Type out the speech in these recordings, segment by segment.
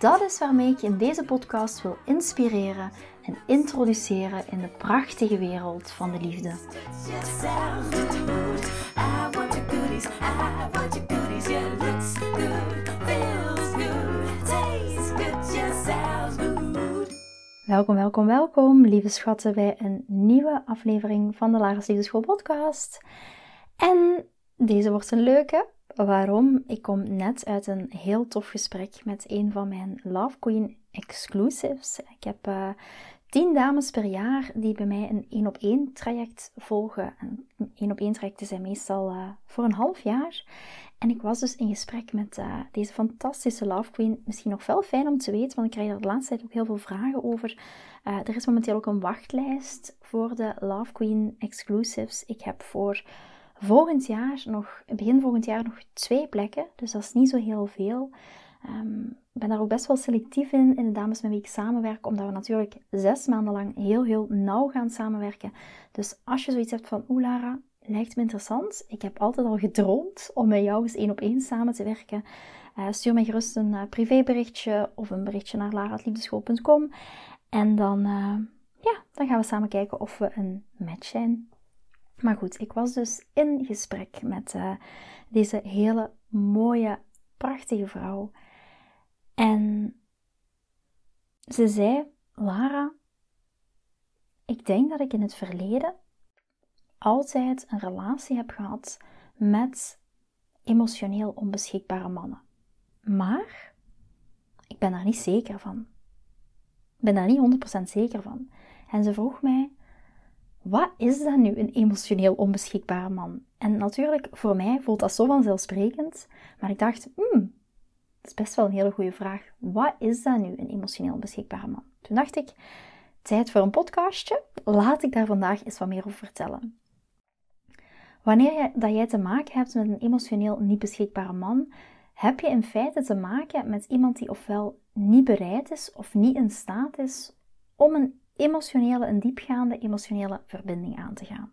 Dat is waarmee ik je in deze podcast wil inspireren en introduceren in de prachtige wereld van de liefde. Welkom, welkom, welkom, lieve schatten, bij een nieuwe aflevering van de Lagers Liefdeschool podcast. En deze wordt een leuke, Waarom? Ik kom net uit een heel tof gesprek met een van mijn Love Queen exclusives. Ik heb uh, tien dames per jaar die bij mij een één op één traject volgen. Een één op één trajecten zijn meestal uh, voor een half jaar. En ik was dus in gesprek met uh, deze fantastische Love Queen. Misschien nog wel fijn om te weten, want ik krijg er de laatste tijd ook heel veel vragen over. er is momenteel ook een wachtlijst voor de Love Queen exclusives. Ik heb voor volgend jaar nog, begin volgend jaar nog twee plekken. Dus dat is niet zo heel veel. Um, ik ben daar ook best wel selectief in, in de dames met wie ik samenwerk, omdat we natuurlijk zes maanden lang heel, heel nauw gaan samenwerken. Dus als je zoiets hebt van, oeh Lara, lijkt me interessant. Ik heb altijd al gedroomd om met jou eens één op één samen te werken. Uh, stuur mij gerust een uh, privéberichtje of een berichtje naar laraatliefdeschool.com. En dan, uh, ja, dan gaan we samen kijken of we een match zijn. Maar goed, ik was dus in gesprek met uh, deze hele mooie, prachtige vrouw. En ze zei: Lara, ik denk dat ik in het verleden altijd een relatie heb gehad met emotioneel onbeschikbare mannen. Maar ik ben daar niet zeker van. Ik ben daar niet 100% zeker van. En ze vroeg mij: wat is dat nu, een emotioneel onbeschikbare man? En natuurlijk, voor mij voelt dat zo vanzelfsprekend, maar ik dacht, hmm, dat is best wel een hele goede vraag. Wat is dat nu, een emotioneel onbeschikbare man? Toen dacht ik, tijd voor een podcastje, laat ik daar vandaag eens wat meer over vertellen. Wanneer dat jij te maken hebt met een emotioneel niet beschikbare man, heb je in feite te maken met iemand die ofwel niet bereid is of niet in staat is om een emotionele, een diepgaande emotionele verbinding aan te gaan.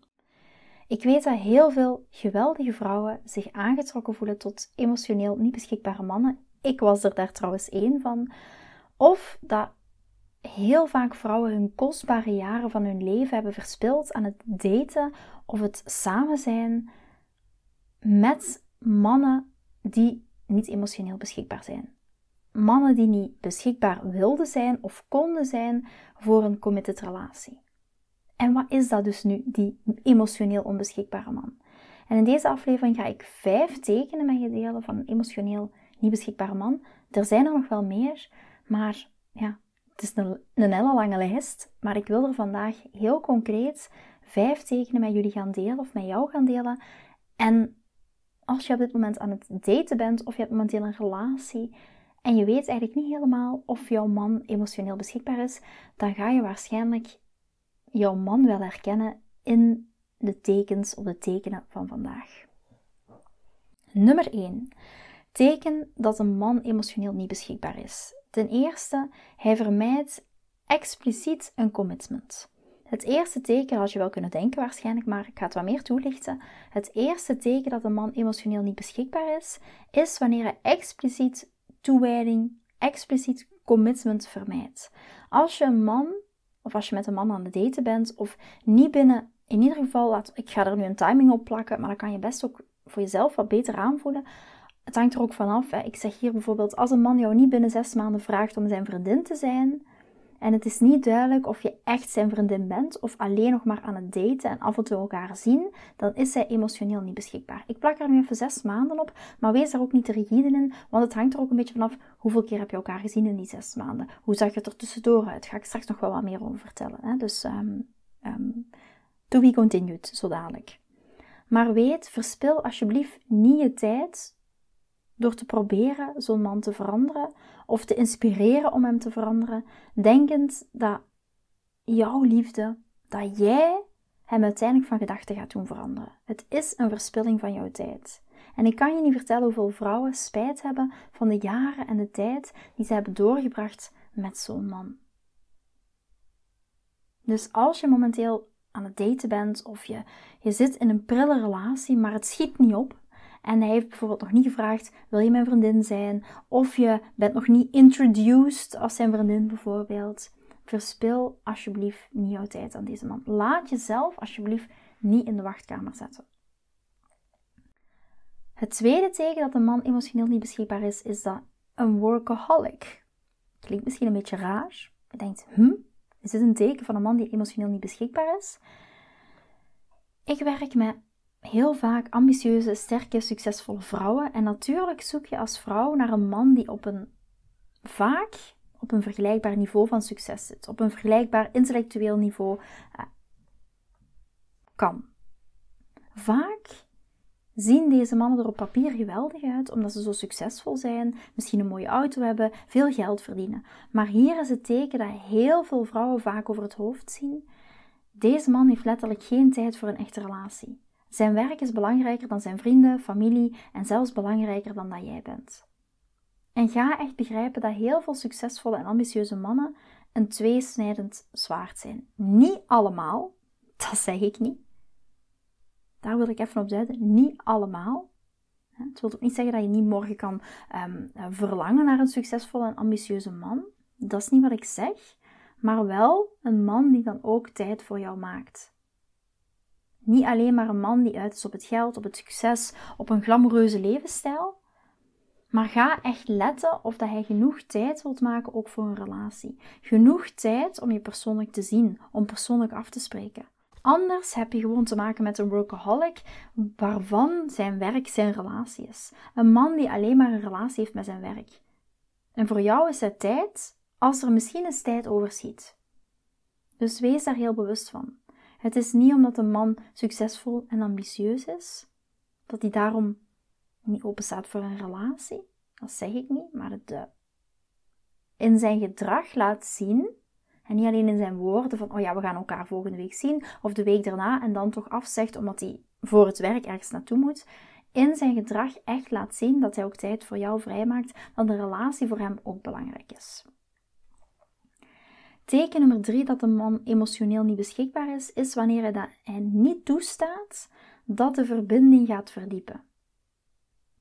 Ik weet dat heel veel geweldige vrouwen zich aangetrokken voelen tot emotioneel niet beschikbare mannen. Ik was er daar trouwens één van. Of dat heel vaak vrouwen hun kostbare jaren van hun leven hebben verspild aan het daten of het samen zijn met mannen die niet emotioneel beschikbaar zijn mannen die niet beschikbaar wilden zijn of konden zijn voor een committed relatie. En wat is dat dus nu, die emotioneel onbeschikbare man? En in deze aflevering ga ik vijf tekenen met je delen van een emotioneel niet beschikbare man. Er zijn er nog wel meer, maar ja, het is een, een hele lange lijst. Maar ik wil er vandaag heel concreet vijf tekenen met jullie gaan delen of met jou gaan delen. En als je op dit moment aan het daten bent of je hebt momenteel een relatie, en je weet eigenlijk niet helemaal of jouw man emotioneel beschikbaar is, dan ga je waarschijnlijk jouw man wel herkennen in de tekens of de tekenen van vandaag. Nummer 1. Teken dat een man emotioneel niet beschikbaar is. Ten eerste, hij vermijdt expliciet een commitment. Het eerste teken had je wel kunnen denken waarschijnlijk, maar ik ga het wat meer toelichten. Het eerste teken dat een man emotioneel niet beschikbaar is, is wanneer hij expliciet toewijding, expliciet commitment vermijdt. Als je een man, of als je met een man aan het daten bent, of niet binnen, in ieder geval, laat, ik ga er nu een timing op plakken, maar dan kan je best ook voor jezelf wat beter aanvoelen. Het hangt er ook vanaf. Ik zeg hier bijvoorbeeld, als een man jou niet binnen zes maanden vraagt om zijn vriendin te zijn, en het is niet duidelijk of je echt zijn vriendin bent of alleen nog maar aan het daten en af en toe elkaar zien, dan is zij emotioneel niet beschikbaar. Ik plak er nu even zes maanden op, maar wees daar ook niet te rigide in, want het hangt er ook een beetje vanaf hoeveel keer heb je elkaar gezien in die zes maanden. Hoe zag het er tussendoor uit? Ga ik straks nog wel wat meer over vertellen. Hè? Dus um, um, to be continued, zo dadelijk. Maar weet, verspil alsjeblieft niet je tijd door te proberen zo'n man te veranderen of te inspireren om hem te veranderen, denkend dat jouw liefde, dat jij hem uiteindelijk van gedachten gaat doen veranderen. Het is een verspilling van jouw tijd. En ik kan je niet vertellen hoeveel vrouwen spijt hebben van de jaren en de tijd die ze hebben doorgebracht met zo'n man. Dus als je momenteel aan het daten bent of je, je zit in een prille relatie, maar het schiet niet op. En hij heeft bijvoorbeeld nog niet gevraagd: wil je mijn vriendin zijn? Of je bent nog niet introduced als zijn vriendin bijvoorbeeld. Verspil alsjeblieft niet jouw tijd aan deze man. Laat jezelf alsjeblieft niet in de wachtkamer zetten. Het tweede teken dat een man emotioneel niet beschikbaar is, is dat een workaholic. Klinkt misschien een beetje raar. Je denkt, hm, is dit een teken van een man die emotioneel niet beschikbaar is? Ik werk met heel vaak ambitieuze, sterke, succesvolle vrouwen. En natuurlijk zoek je als vrouw naar een man die op een vaak op een vergelijkbaar niveau van succes zit. Op een vergelijkbaar intellectueel niveau uh, kan. Vaak zien deze mannen er op papier geweldig uit, omdat ze zo succesvol zijn, misschien een mooie auto hebben, veel geld verdienen. Maar hier is het teken dat heel veel vrouwen vaak over het hoofd zien. Deze man heeft letterlijk geen tijd voor een echte relatie. Zijn werk is belangrijker dan zijn vrienden, familie en zelfs belangrijker dan dat jij bent. En ga echt begrijpen dat heel veel succesvolle en ambitieuze mannen een tweesnijdend zwaard zijn. Niet allemaal, dat zeg ik niet. Daar wil ik even op duiden. Niet allemaal. Het wil ook niet zeggen dat je niet morgen kan um, verlangen naar een succesvolle en ambitieuze man. Dat is niet wat ik zeg. Maar wel een man die dan ook tijd voor jou maakt. Niet alleen maar een man die uit is op het geld, op het succes, op een glamoureuze levensstijl. Maar ga echt letten of dat hij genoeg tijd wilt maken ook voor een relatie. Genoeg tijd om je persoonlijk te zien, om persoonlijk af te spreken. Anders heb je gewoon te maken met een workaholic waarvan zijn werk zijn relatie is. Een man die alleen maar een relatie heeft met zijn werk. En voor jou is het tijd als er misschien eens tijd overschiet. Dus wees daar heel bewust van. Het is niet omdat een man succesvol en ambitieus is, dat hij daarom niet open staat voor een relatie. Dat zeg ik niet, maar het uh, in zijn gedrag laat zien en niet alleen in zijn woorden van, oh ja, we gaan elkaar volgende week zien, of de week daarna, en dan toch afzegt omdat hij voor het werk ergens naartoe moet. In zijn gedrag echt laat zien dat hij ook tijd voor jou vrijmaakt, dat de relatie voor hem ook belangrijk is. Teken nummer drie dat een man emotioneel niet beschikbaar is, is wanneer hij, dat hij niet toestaat dat de verbinding gaat verdiepen.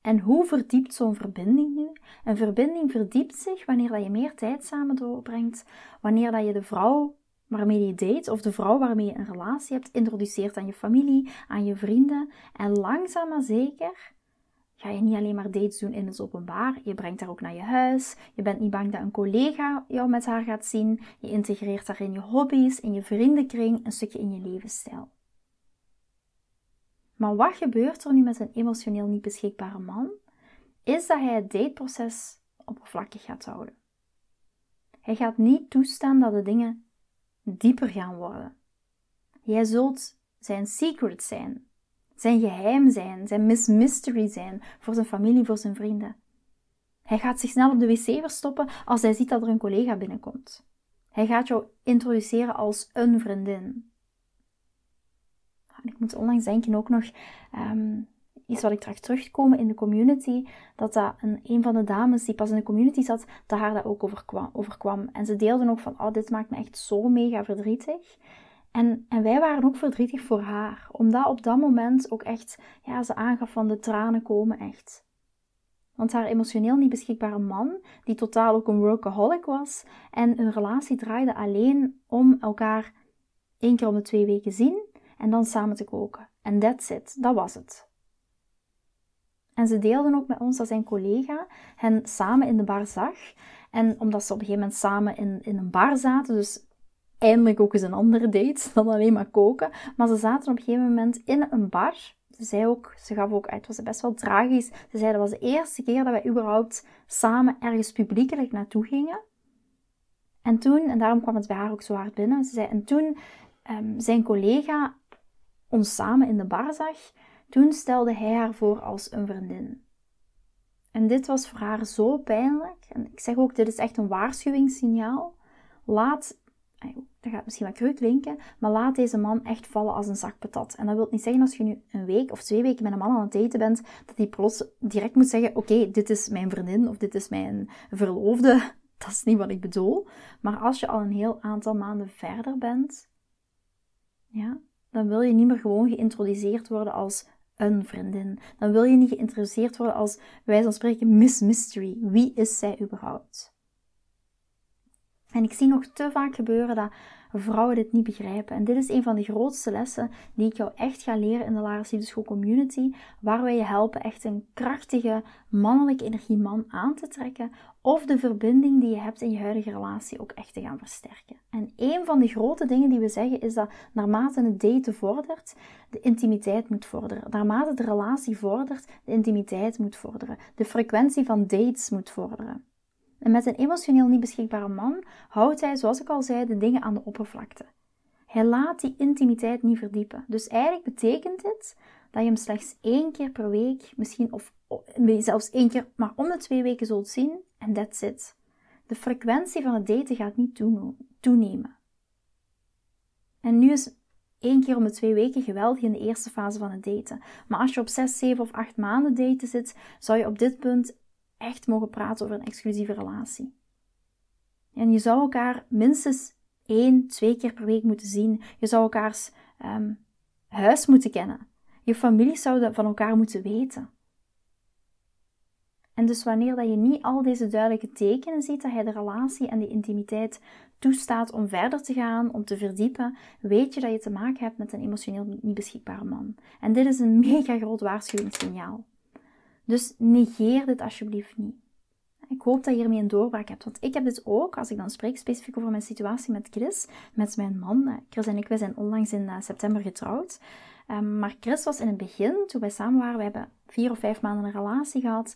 En hoe verdiept zo'n verbinding nu? Een verbinding verdiept zich wanneer dat je meer tijd samen doorbrengt, wanneer dat je de vrouw waarmee je date of de vrouw waarmee je een relatie hebt introduceert aan je familie, aan je vrienden. En langzaam maar zeker ga je niet alleen maar dates doen in het openbaar, je brengt haar ook naar je huis. Je bent niet bang dat een collega jou met haar gaat zien. Je integreert haar in je hobby's, in je vriendenkring, een stukje in je levensstijl. Maar wat gebeurt er nu met een emotioneel niet beschikbare man? Is dat hij het dateproces oppervlakkig gaat houden. Hij gaat niet toestaan dat de dingen dieper gaan worden. Jij zult zijn secret zijn, zijn geheim zijn, zijn miss mystery zijn voor zijn familie, voor zijn vrienden. Hij gaat zich snel op de wc verstoppen als hij ziet dat er een collega binnenkomt. Hij gaat jou introduceren als een vriendin ik moet onlangs denken ook nog um, iets wat ik terug terugkomen in de community, dat dat een, een van de dames die pas in de community zat, dat haar dat ook overkwam. overkwam. En ze deelde ook van, oh, dit maakt me echt zo mega verdrietig. En, en wij waren ook verdrietig voor haar, omdat op dat moment ook echt, ja, ze aangaf van de tranen komen echt. Want haar emotioneel niet beschikbare man, die totaal ook een workaholic was, en hun relatie draaide alleen om elkaar één keer om de twee weken zien en dan samen te koken. En that's it, dat was het. En ze deelden ook met ons dat zijn collega hen samen in de bar zag. En omdat ze op een gegeven moment samen in, in een bar zaten, dus eindelijk ook eens een andere date dan alleen maar koken. Maar ze zaten op een gegeven moment in een bar. Ze zei ook, ze gaf ook uit, het was best wel tragisch. Ze zei dat was de eerste keer dat wij überhaupt samen ergens publiekelijk naartoe gingen. En toen, en daarom kwam het bij haar ook zo hard binnen, ze zei, en toen um, zijn collega ons samen in de bar zag, toen stelde hij haar voor als een vriendin. En dit was voor haar zo pijnlijk. En ik zeg ook, dit is echt een waarschuwingssignaal. Laat, dat gaat misschien wat cru maar laat deze man echt vallen als een zak patat. En dat wil niet zeggen als je nu een week of twee weken met een man aan het daten bent, dat hij plots direct moet zeggen, oké, dit is mijn vriendin of dit is mijn verloofde. Dat is niet wat ik bedoel. Maar als je al een heel aantal maanden verder bent, ja, dan wil je niet meer gewoon geïntroduceerd worden als een vriendin. Dan wil je niet geïntroduceerd worden als, wij van spreken, Miss Mystery. Wie is zij überhaupt? En ik zie nog te vaak gebeuren dat vrouwen dit niet begrijpen. En dit is een van de grootste lessen die ik jou echt ga leren in de Lara School Community, waar wij je helpen echt een krachtige mannelijke energieman aan te trekken of de verbinding die je hebt in je huidige relatie ook echt te gaan versterken. En een van de grote dingen die we zeggen is dat naarmate het daten vordert, de intimiteit moet vorderen. Naarmate de relatie vordert, de intimiteit moet vorderen. De frequentie van dates moet vorderen. En met een emotioneel niet beschikbare man houdt hij, zoals ik al zei, de dingen aan de oppervlakte. Hij laat die intimiteit niet verdiepen. Dus eigenlijk betekent dit dat je hem slechts één keer per week, misschien of zelfs één keer, maar om de twee weken zult zien en that's it. De frequentie van het daten gaat niet toenemen. En nu is één keer om de twee weken geweldig in de eerste fase van het daten. Maar als je op zes, zeven of acht maanden daten zit, zou je op dit punt echt mogen praten over een exclusieve relatie. En je zou elkaar minstens één, twee keer per week moeten zien. Je zou elkaars ehm, huis moeten kennen. Je familie zou van elkaar moeten weten. En dus wanneer dat je niet al deze duidelijke tekenen ziet dat hij de relatie en de intimiteit toestaat om verder te gaan, om te verdiepen, weet je dat je te maken hebt met een emotioneel niet beschikbare man. En dit is een mega groot waarschuwingssignaal. Dus negeer dit alsjeblieft niet. Ik hoop dat je hiermee een doorbraak hebt. Want ik heb dit ook, als ik dan spreek specifiek over mijn situatie met Chris, met mijn man. Chris en ik, wij zijn onlangs in eh, september getrouwd. Ehm, maar Chris was in het begin, toen wij samen waren, we hebben vier of vijf maanden een relatie gehad.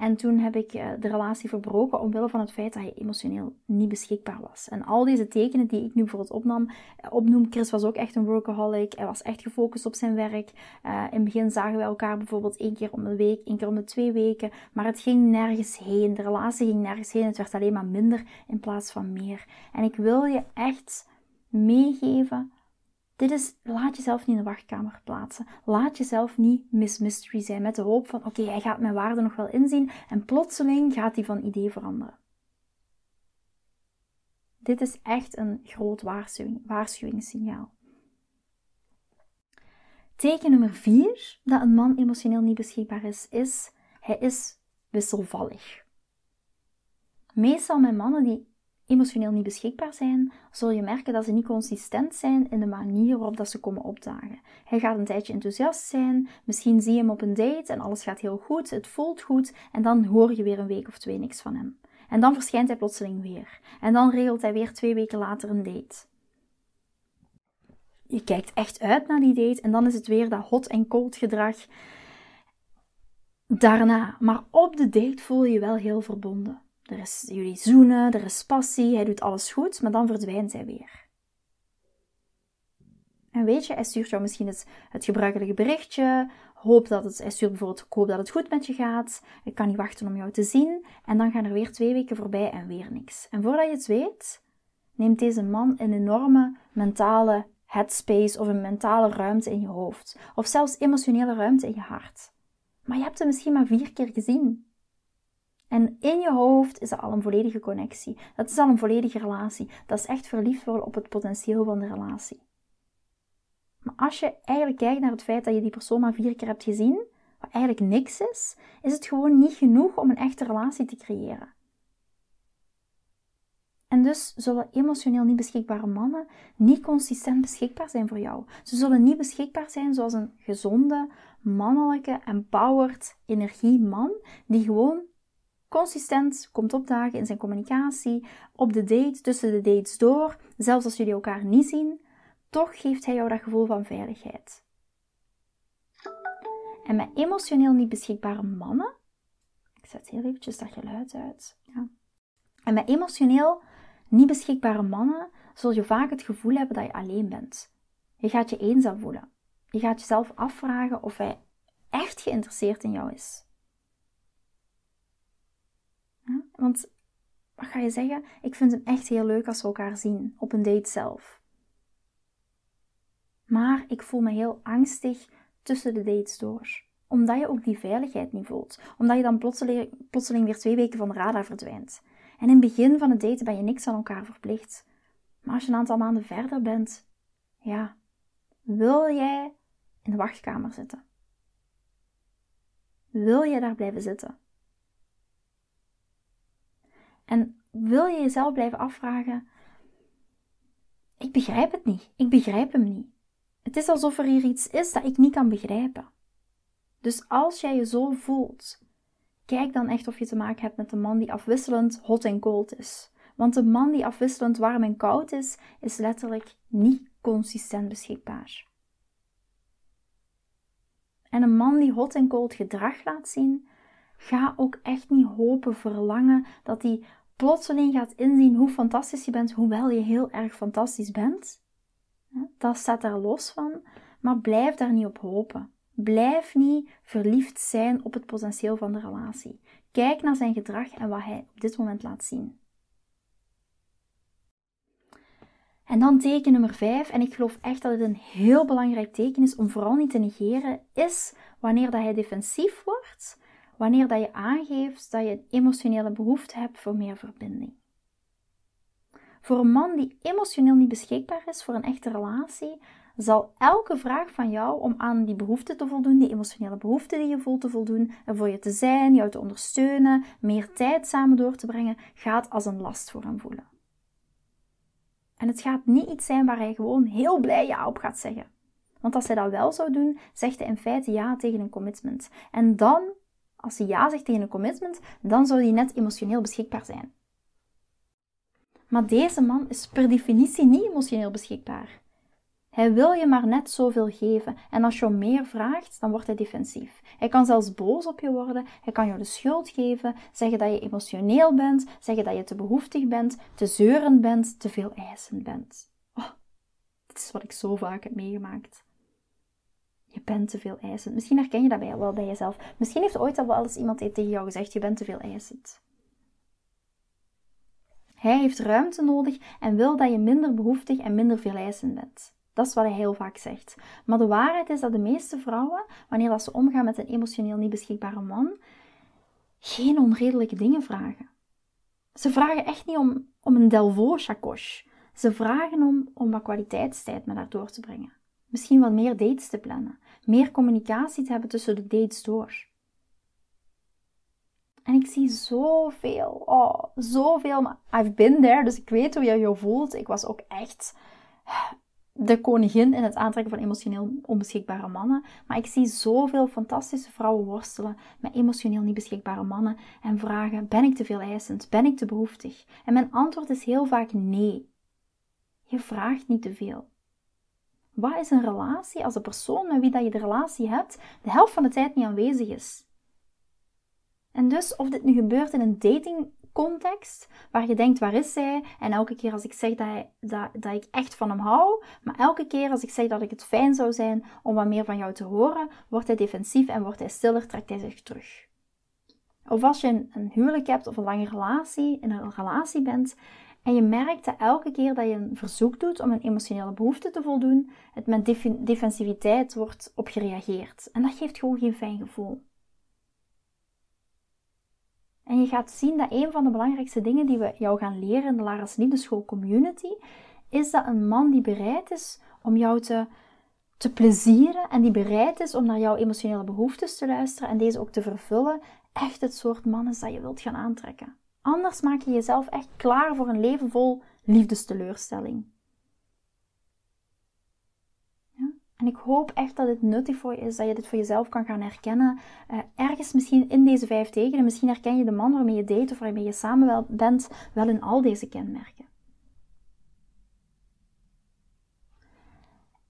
En toen heb ik eh, de relatie verbroken omwille van het feit dat hij emotioneel niet beschikbaar was. En al deze tekenen die ik nu bijvoorbeeld opnam, eh, opnoem, Chris was ook echt een workaholic. Hij was echt gefocust op zijn werk. Uh, in het begin zagen we elkaar bijvoorbeeld één keer om de week, één keer om de twee weken. Maar het ging nergens heen. De relatie ging nergens heen. Het werd alleen maar minder in plaats van meer. En ik wil je echt meegeven dit is, laat jezelf niet in de wachtkamer plaatsen. Laat jezelf niet Miss Mystery zijn met de hoop van, oké, hij gaat mijn waarde nog wel inzien en plotseling gaat hij van idee veranderen. Dit is echt een groot waarschuwing, waarschuwingssignaal. Teken nummer 4 dat een man emotioneel niet beschikbaar is, is hij is wisselvallig. Meestal met mannen die emotioneel niet beschikbaar zijn, zul je merken dat ze niet consistent zijn in de manier waarop dat ze komen opdagen. Hij gaat een tijdje enthousiast zijn, misschien zie je hem op een date en alles gaat heel goed, het voelt goed en dan hoor je weer een week of twee niks van hem. En dan verschijnt hij plotseling weer. En dan regelt hij weer twee weken later een date. Je kijkt echt uit naar die date en dan is het weer dat hot en cold gedrag. Daarna, maar op de date voel je je wel heel verbonden. Er is jullie zoenen, er is passie, hij doet alles goed, maar dan verdwijnt hij weer. En weet je, hij stuurt jou misschien het, het gebruikelijke berichtje, hoop dat het, hij stuurt bijvoorbeeld, ik hoop dat het goed met je gaat, ik kan niet wachten om jou te zien, en dan gaan er weer twee weken voorbij en weer niks. En voordat je het weet, neemt deze man een enorme mentale headspace of een mentale ruimte in je hoofd, of zelfs emotionele ruimte in je hart. Maar je hebt hem misschien maar vier keer gezien. En in je hoofd is dat al een volledige connectie. Dat is al een volledige relatie. Dat is echt verliefd worden op het potentieel van de relatie. Maar als je eigenlijk kijkt naar het feit dat je die persoon maar vier keer hebt gezien, wat eigenlijk niks is, is het gewoon niet genoeg om een echte relatie te creëren. En dus zullen emotioneel niet beschikbare mannen niet consistent beschikbaar zijn voor jou. Ze zullen niet beschikbaar zijn zoals een gezonde, mannelijke, empowered energieman die gewoon consistent komt opdagen in zijn communicatie, op de date, tussen de dates door, zelfs als jullie elkaar niet zien, toch geeft hij jou dat gevoel van veiligheid. En met emotioneel niet beschikbare mannen, ik zet heel eventjes dat geluid uit. Ja. En met emotioneel niet beschikbare mannen zul je vaak het gevoel hebben dat je alleen bent. Je gaat je eenzaam voelen. Je gaat jezelf afvragen of hij echt geïnteresseerd in jou is. Want wat ga je zeggen? Ik vind het echt heel leuk als we elkaar zien op een date zelf. Maar ik voel me heel angstig tussen de dates door. Omdat je ook die veiligheid niet voelt. Omdat je dan plotseling, plotseling weer twee weken van de radar verdwijnt. En in het begin van het daten ben je niks aan elkaar verplicht. Maar als je een aantal maanden verder bent, ja, wil jij in de wachtkamer zitten? Wil je daar blijven zitten? En wil je jezelf blijven afvragen: Ik begrijp het niet, ik begrijp hem niet. Het is alsof er hier iets is dat ik niet kan begrijpen. Dus als jij je zo voelt, kijk dan echt of je te maken hebt met een man die afwisselend hot en cold is. Want een man die afwisselend warm en koud is, is letterlijk niet consistent beschikbaar. En een man die hot en cold gedrag laat zien, ga ook echt niet hopen, verlangen dat hij plotseling gaat inzien hoe fantastisch je bent, hoewel je heel erg fantastisch bent. Dat staat er los van, maar blijf daar niet op hopen. Blijf niet verliefd zijn op het potentieel van de relatie. Kijk naar zijn gedrag en wat hij op dit moment laat zien. En dan teken nummer 5, en ik geloof echt dat het een heel belangrijk teken is om vooral niet te negeren, is wanneer dat hij defensief wordt, wanneer dat je aangeeft dat je een emotionele behoefte hebt voor meer verbinding. Voor een man die emotioneel niet beschikbaar is voor een echte relatie, zal elke vraag van jou om aan die behoefte te voldoen, die emotionele behoefte die je voelt te voldoen, er voor je te zijn, jou te ondersteunen, meer tijd samen door te brengen, gaat als een last voor hem voelen. En het gaat niet iets zijn waar hij gewoon heel blij ja op gaat zeggen. Want als hij dat wel zou doen, zegt hij in feite ja tegen een commitment. En dan, als hij ja zegt tegen een commitment, dan zou hij net emotioneel beschikbaar zijn. Maar deze man is per definitie niet emotioneel beschikbaar. Hij wil je maar net zoveel geven en als je meer vraagt, dan wordt hij defensief. Hij kan zelfs boos op je worden, hij kan jou de schuld geven, zeggen dat je emotioneel bent, zeggen dat je te behoeftig bent, te zeurend bent, te veel eisend bent. Oh, dit is wat ik zo vaak heb meegemaakt. Je bent te veel eisend. Misschien herken je dat wel bij jezelf. Misschien heeft ooit al wel eens iemand tegen jou gezegd: je bent te veel eisend. Hij heeft ruimte nodig en wil dat je minder behoeftig en minder veel eisend bent. Dat is wat hij heel vaak zegt. Maar de waarheid is dat de meeste vrouwen, wanneer ze omgaan met een emotioneel niet beschikbare man, geen onredelijke dingen vragen. Ze vragen echt niet om, om een Delvaux chacoche. Ze vragen om, om wat kwaliteitstijd met haar door te brengen. Misschien wat meer dates te plannen. Meer communicatie te hebben tussen de dates door. En ik zie zoveel, oh, zoveel. I've been there, dus ik weet hoe je je voelt. Ik was ook echt de koningin in het aantrekken van emotioneel onbeschikbare mannen. Maar ik zie zoveel fantastische vrouwen worstelen met emotioneel niet beschikbare mannen en vragen: ben ik te veel eisend? Ben ik te behoeftig? En mijn antwoord is heel vaak nee. Je vraagt niet te veel. Wat is een relatie als de persoon met wie dat je de relatie hebt de helft van de tijd niet aanwezig is? En dus of dit nu gebeurt in een dating context, waar je denkt, waar is zij? En elke keer als ik zeg dat, hij, dat, dat ik echt van hem hou, maar elke keer als ik zeg dat ik het fijn zou zijn om wat meer van jou te horen, wordt hij defensief en wordt hij stiller, trekt hij zich terug. Of als je een, een huwelijk hebt of een lange relatie, in een relatie bent, en je merkt dat elke keer dat je een verzoek doet om een emotionele behoefte te voldoen, het met defensiviteit wordt op gereageerd. En dat geeft gewoon geen fijn gevoel. En je gaat zien dat een van de belangrijkste dingen die we jou gaan leren in de Lara's Liefdeschool Community, is dat een man die bereid is om jou te, te plezieren en die bereid is om naar jouw emotionele behoeftes te luisteren en deze ook te vervullen, echt het soort man is dat je wilt gaan aantrekken. Anders maak je jezelf echt klaar voor een leven vol liefdesteleurstelling. En ik hoop echt dat het nuttig voor je is, dat je dit voor jezelf kan gaan herkennen. Uh, ergens misschien in deze vijf tekenen, misschien herken je de man waarmee je date of waarmee je samen bent, wel in al deze kenmerken.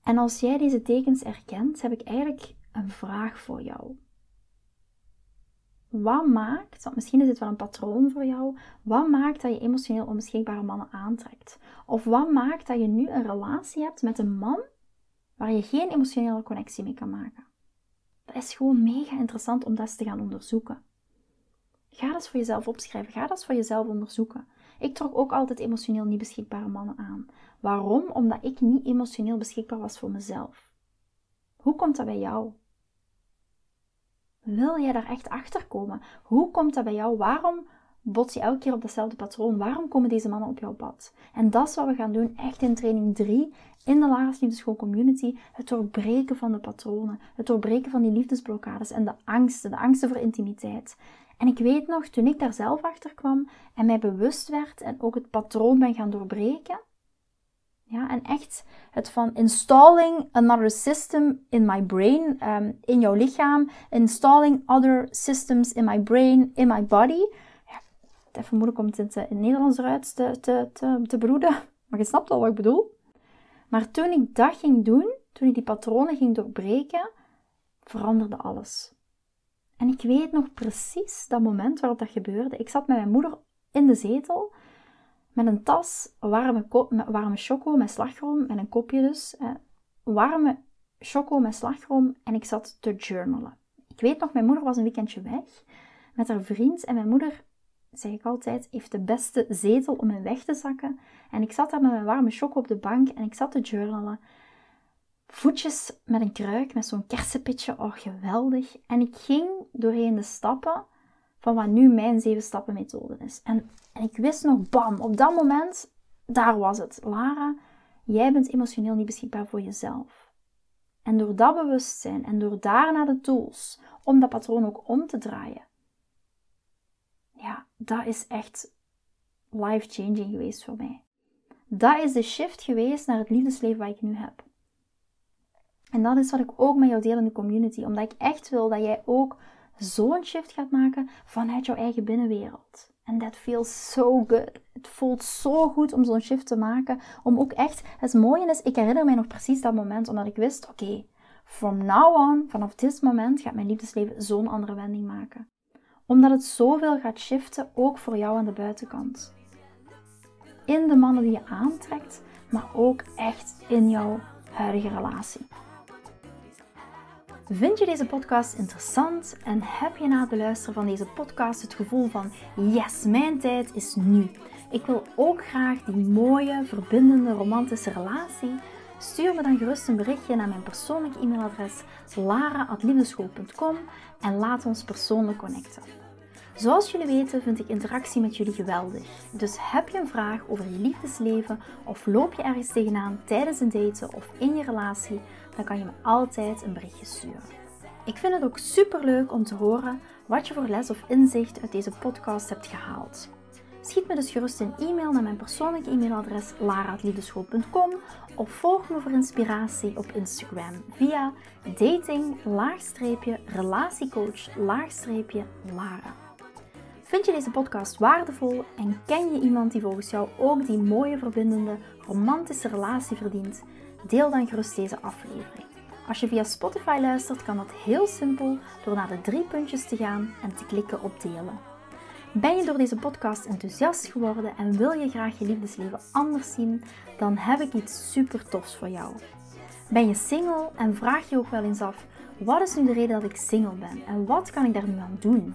En als jij deze tekens herkent, heb ik eigenlijk een vraag voor jou. Wat maakt, want misschien is het wel een patroon voor jou, wat maakt dat je emotioneel onbeschikbare mannen aantrekt? Of wat maakt dat je nu een relatie hebt met een man waar je geen emotionele connectie mee kan maken. Dat is gewoon mega interessant om dat te gaan onderzoeken. Ga dat voor jezelf opschrijven. Ga dat voor jezelf onderzoeken. Ik trok ook altijd emotioneel niet beschikbare mannen aan. Waarom? Omdat ik niet emotioneel beschikbaar was voor mezelf. Hoe komt dat bij jou? Wil jij daar echt achter komen? Hoe komt dat bij jou? Waarom bots je elke keer op datzelfde patroon? Waarom komen deze mannen op jouw pad? En dat is wat we gaan doen, echt in training 3 in de Lara's Liefdeschool Community. Het doorbreken van de patronen, het doorbreken van die liefdesblokkades en de angsten, de angsten voor intimiteit. En ik weet nog, toen ik daar zelf achter kwam en mij bewust werd en ook het patroon ben gaan doorbreken, ja, en echt het van installing another system in my brain, um, in jouw lichaam, installing other systems in my brain, in my body. Ja, even moeilijk om het in het Nederlands eruit te, te, te, te broeden, maar je snapt al wat ik bedoel. Maar toen ik dat ging doen, toen ik die patronen ging doorbreken, veranderde alles. En ik weet nog precies dat moment waarop dat gebeurde. Ik zat met mijn moeder in de zetel met een tas, warme, warme choco met slagroom en een kopje dus. Warme choco met slagroom en ik zat te journalen. Ik weet nog, mijn moeder was een weekendje weg met haar vriend en mijn moeder, zeg ik altijd, heeft de beste zetel om in weg te zakken. En ik zat daar met mijn warme choco op de bank en ik zat te journalen. Voetjes met een kruik, met zo'n kersenpitje, oh geweldig. En ik ging doorheen de stappen van wat nu mijn zeven stappen methode is. En, en ik wist nog, bam, op dat moment, daar was het. Lara, jij bent emotioneel niet beschikbaar voor jezelf. En door dat bewustzijn en door daarna de tools om dat patroon ook om te draaien, ja, dat is echt life-changing geweest voor mij. Dat is de shift geweest naar het liefdesleven wat ik nu heb. En dat is wat ik ook met jou deel in de community, omdat ik echt wil dat jij ook zo'n shift gaat maken vanuit jouw eigen binnenwereld. En that feels so good. Het voelt zo goed om zo'n shift te maken. Om ook echt, het mooie is, ik herinner mij nog precies dat moment, omdat ik wist, oké, from now on, vanaf dit moment gaat mijn liefdesleven zo'n andere wending maken. Omdat het zoveel gaat shiften, ook voor jou aan de buitenkant. In de mannen die je aantrekt, maar ook echt in jouw huidige relatie. Vind je deze podcast interessant en heb je na het luisteren van deze podcast het gevoel van yes, mijn tijd is nu. Ik wil ook graag die mooie, verbindende, romantische relatie. Stuur me dan gerust een berichtje naar mijn persoonlijke e-mailadres lara.liefdeschool.com en laat ons persoonlijk connecten. Zoals jullie weten vind ik interactie met jullie geweldig. Dus heb je een vraag over je liefdesleven of loop je ergens tegenaan tijdens een daten of in je relatie, dan kan je me altijd een berichtje sturen. Ik vind het ook super leuk om te horen wat je voor les of inzicht uit deze podcast hebt gehaald. Schiet me dus gerust een e-mail naar mijn persoonlijke e-mailadres lara.liefdeschool.com of volg me voor inspiratie op Instagram via dating-relatiecoach-lara. Vind je deze podcast waardevol en ken je iemand die volgens jou ook die mooie, verbindende, romantische relatie verdient? Deel dan gerust deze aflevering. Als je via Spotify luistert, kan dat heel simpel door naar de drie puntjes te gaan en te klikken op delen. Ben je door deze podcast enthousiast geworden en wil je graag je liefdesleven anders zien, dan heb ik iets super tofs voor jou. Ben je single en vraag je ook wel eens af: wat is nu de reden dat ik single ben en wat kan ik daar nu aan doen?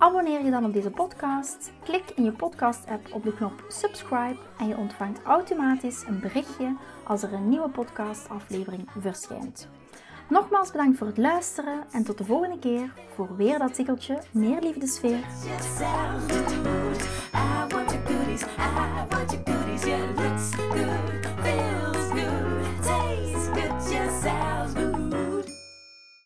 Abonneer je dan op deze podcast, klik in je podcast-app op de knop subscribe en je ontvangt automatisch een berichtje als er een nieuwe podcastaflevering verschijnt. Nogmaals bedankt voor het luisteren en tot de volgende keer voor weer dat tikkeltje meer liefdesfeer.